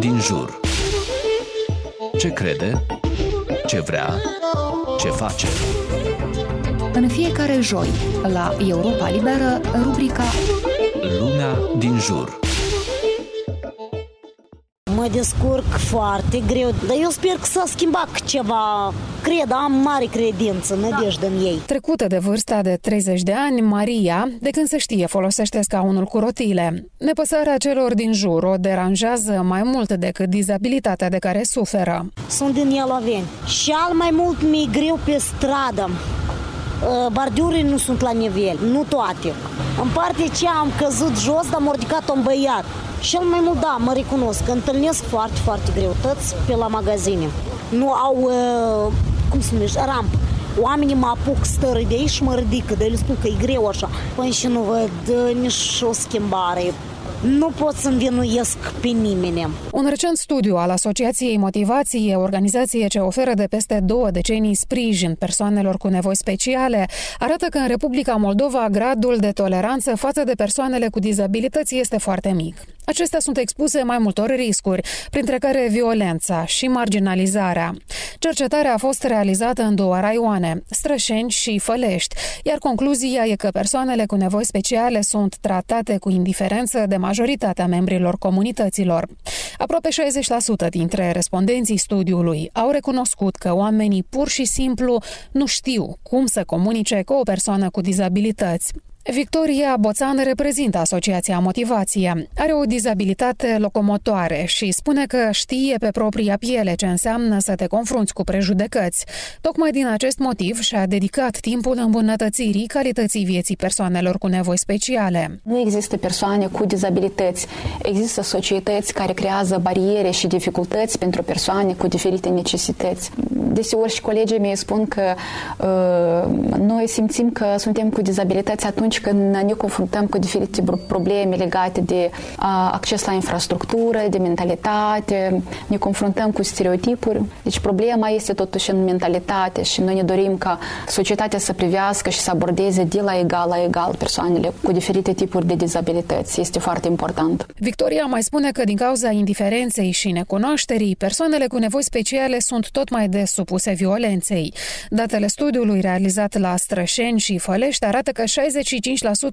din jur. Ce crede? Ce vrea? Ce face? În fiecare joi, la Europa Liberă, rubrica Lumea din jur. Mă descurc foarte greu, dar eu sper că s-a schimbat ceva. Cred, am mare credință, nădejde în ei. Trecută de vârsta de 30 de ani, Maria, de când se știe, folosește scaunul cu rotile. Nepăsarea celor din jur o deranjează mai mult decât dizabilitatea de care suferă. Sunt din Ialoveni. Și al mai mult mi-e greu pe stradă. Uh, Bardiurii nu sunt la nivel, nu toate. În parte ce am căzut jos, dar m-a ridicat un băiat. Cel mai mult, da, mă recunosc, că întâlnesc foarte, foarte greutăți pe la magazine. Nu au, uh, cum se numește, rampă. Oamenii mă apuc stări de aici și mă ridică, de le spun că e greu așa. Până și nu văd uh, nici o schimbare. Nu pot să învinuiesc pe nimeni. Un recent studiu al Asociației Motivație, organizație ce oferă de peste două decenii sprijin persoanelor cu nevoi speciale, arată că în Republica Moldova gradul de toleranță față de persoanele cu dizabilități este foarte mic. Acestea sunt expuse mai multor riscuri, printre care violența și marginalizarea. Cercetarea a fost realizată în două raioane, Strășeni și Fălești, iar concluzia e că persoanele cu nevoi speciale sunt tratate cu indiferență de majoritatea membrilor comunităților. Aproape 60% dintre respondenții studiului au recunoscut că oamenii pur și simplu nu știu cum să comunice cu o persoană cu dizabilități. Victoria Boțan reprezintă Asociația Motivație. Are o dizabilitate locomotoare și spune că știe pe propria piele ce înseamnă să te confrunți cu prejudecăți. Tocmai din acest motiv și-a dedicat timpul îmbunătățirii calității vieții persoanelor cu nevoi speciale. Nu există persoane cu dizabilități. Există societăți care creează bariere și dificultăți pentru persoane cu diferite necesități. Deseori și colegii mei spun că uh, noi simțim că suntem cu dizabilități atunci când ne confruntăm cu diferite probleme legate de acces la infrastructură, de mentalitate, ne confruntăm cu stereotipuri. Deci problema este totuși în mentalitate și noi ne dorim ca societatea să privească și să abordeze de la egal la egal persoanele cu diferite tipuri de dizabilități. Este foarte important. Victoria mai spune că din cauza indiferenței și necunoașterii, persoanele cu nevoi speciale sunt tot mai des supuse violenței. Datele studiului realizat la Strășeni și Fălești arată că 65 55%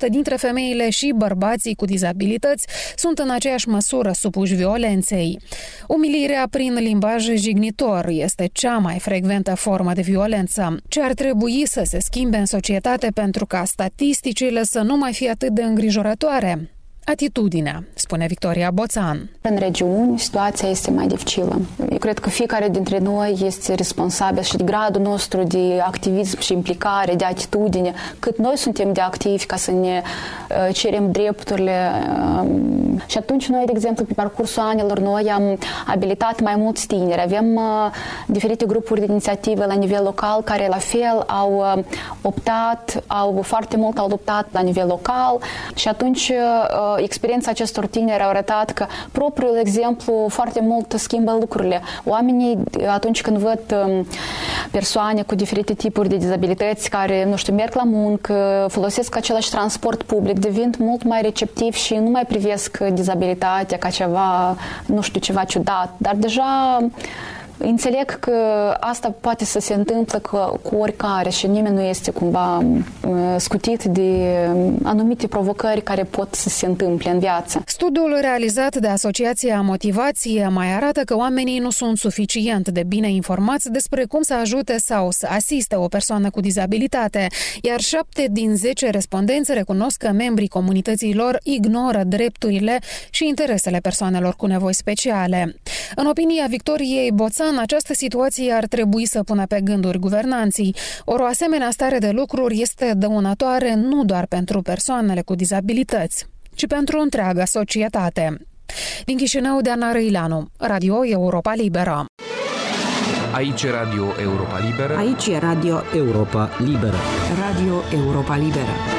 dintre femeile și bărbații cu dizabilități sunt în aceeași măsură supuși violenței. Umilirea prin limbaj jignitor este cea mai frecventă formă de violență, ce ar trebui să se schimbe în societate pentru ca statisticile să nu mai fie atât de îngrijorătoare. Atitudinea, spune Victoria Boțan. În regiuni, situația este mai dificilă. Eu cred că fiecare dintre noi este responsabil și de gradul nostru de activism și implicare, de atitudine, cât noi suntem de activi ca să ne uh, cerem drepturile. Um, și atunci noi, de exemplu, pe parcursul anilor, noi am abilitat mai mulți tineri. Avem uh, diferite grupuri de inițiative la nivel local care la fel au uh, optat, au foarte mult au luptat la nivel local și atunci experiența acestor tineri a arătat că propriul exemplu foarte mult schimbă lucrurile. Oamenii, atunci când văd um, persoane cu diferite tipuri de dizabilități care, nu știu, merg la muncă, folosesc același transport public, devin mult mai receptivi și nu mai privesc dizabilitatea ca ceva, nu știu, ceva ciudat, dar deja Înțeleg că asta poate să se întâmple cu, cu oricare și nimeni nu este cumva scutit de anumite provocări care pot să se întâmple în viață. Studiul realizat de Asociația Motivație mai arată că oamenii nu sunt suficient de bine informați despre cum să ajute sau să asiste o persoană cu dizabilitate, iar 7 din 10 respondenți recunosc că membrii comunității lor ignoră drepturile și interesele persoanelor cu nevoi speciale. În opinia Victoriei Boțan, în această situație ar trebui să pună pe gânduri guvernanții. Ori o asemenea stare de lucruri este dăunătoare nu doar pentru persoanele cu dizabilități, ci pentru întreaga societate. Din Chișinău, Ana Răilanu, Radio Europa Liberă. Aici e Radio Europa Liberă. Aici e Radio Europa Liberă. Radio Europa Liberă.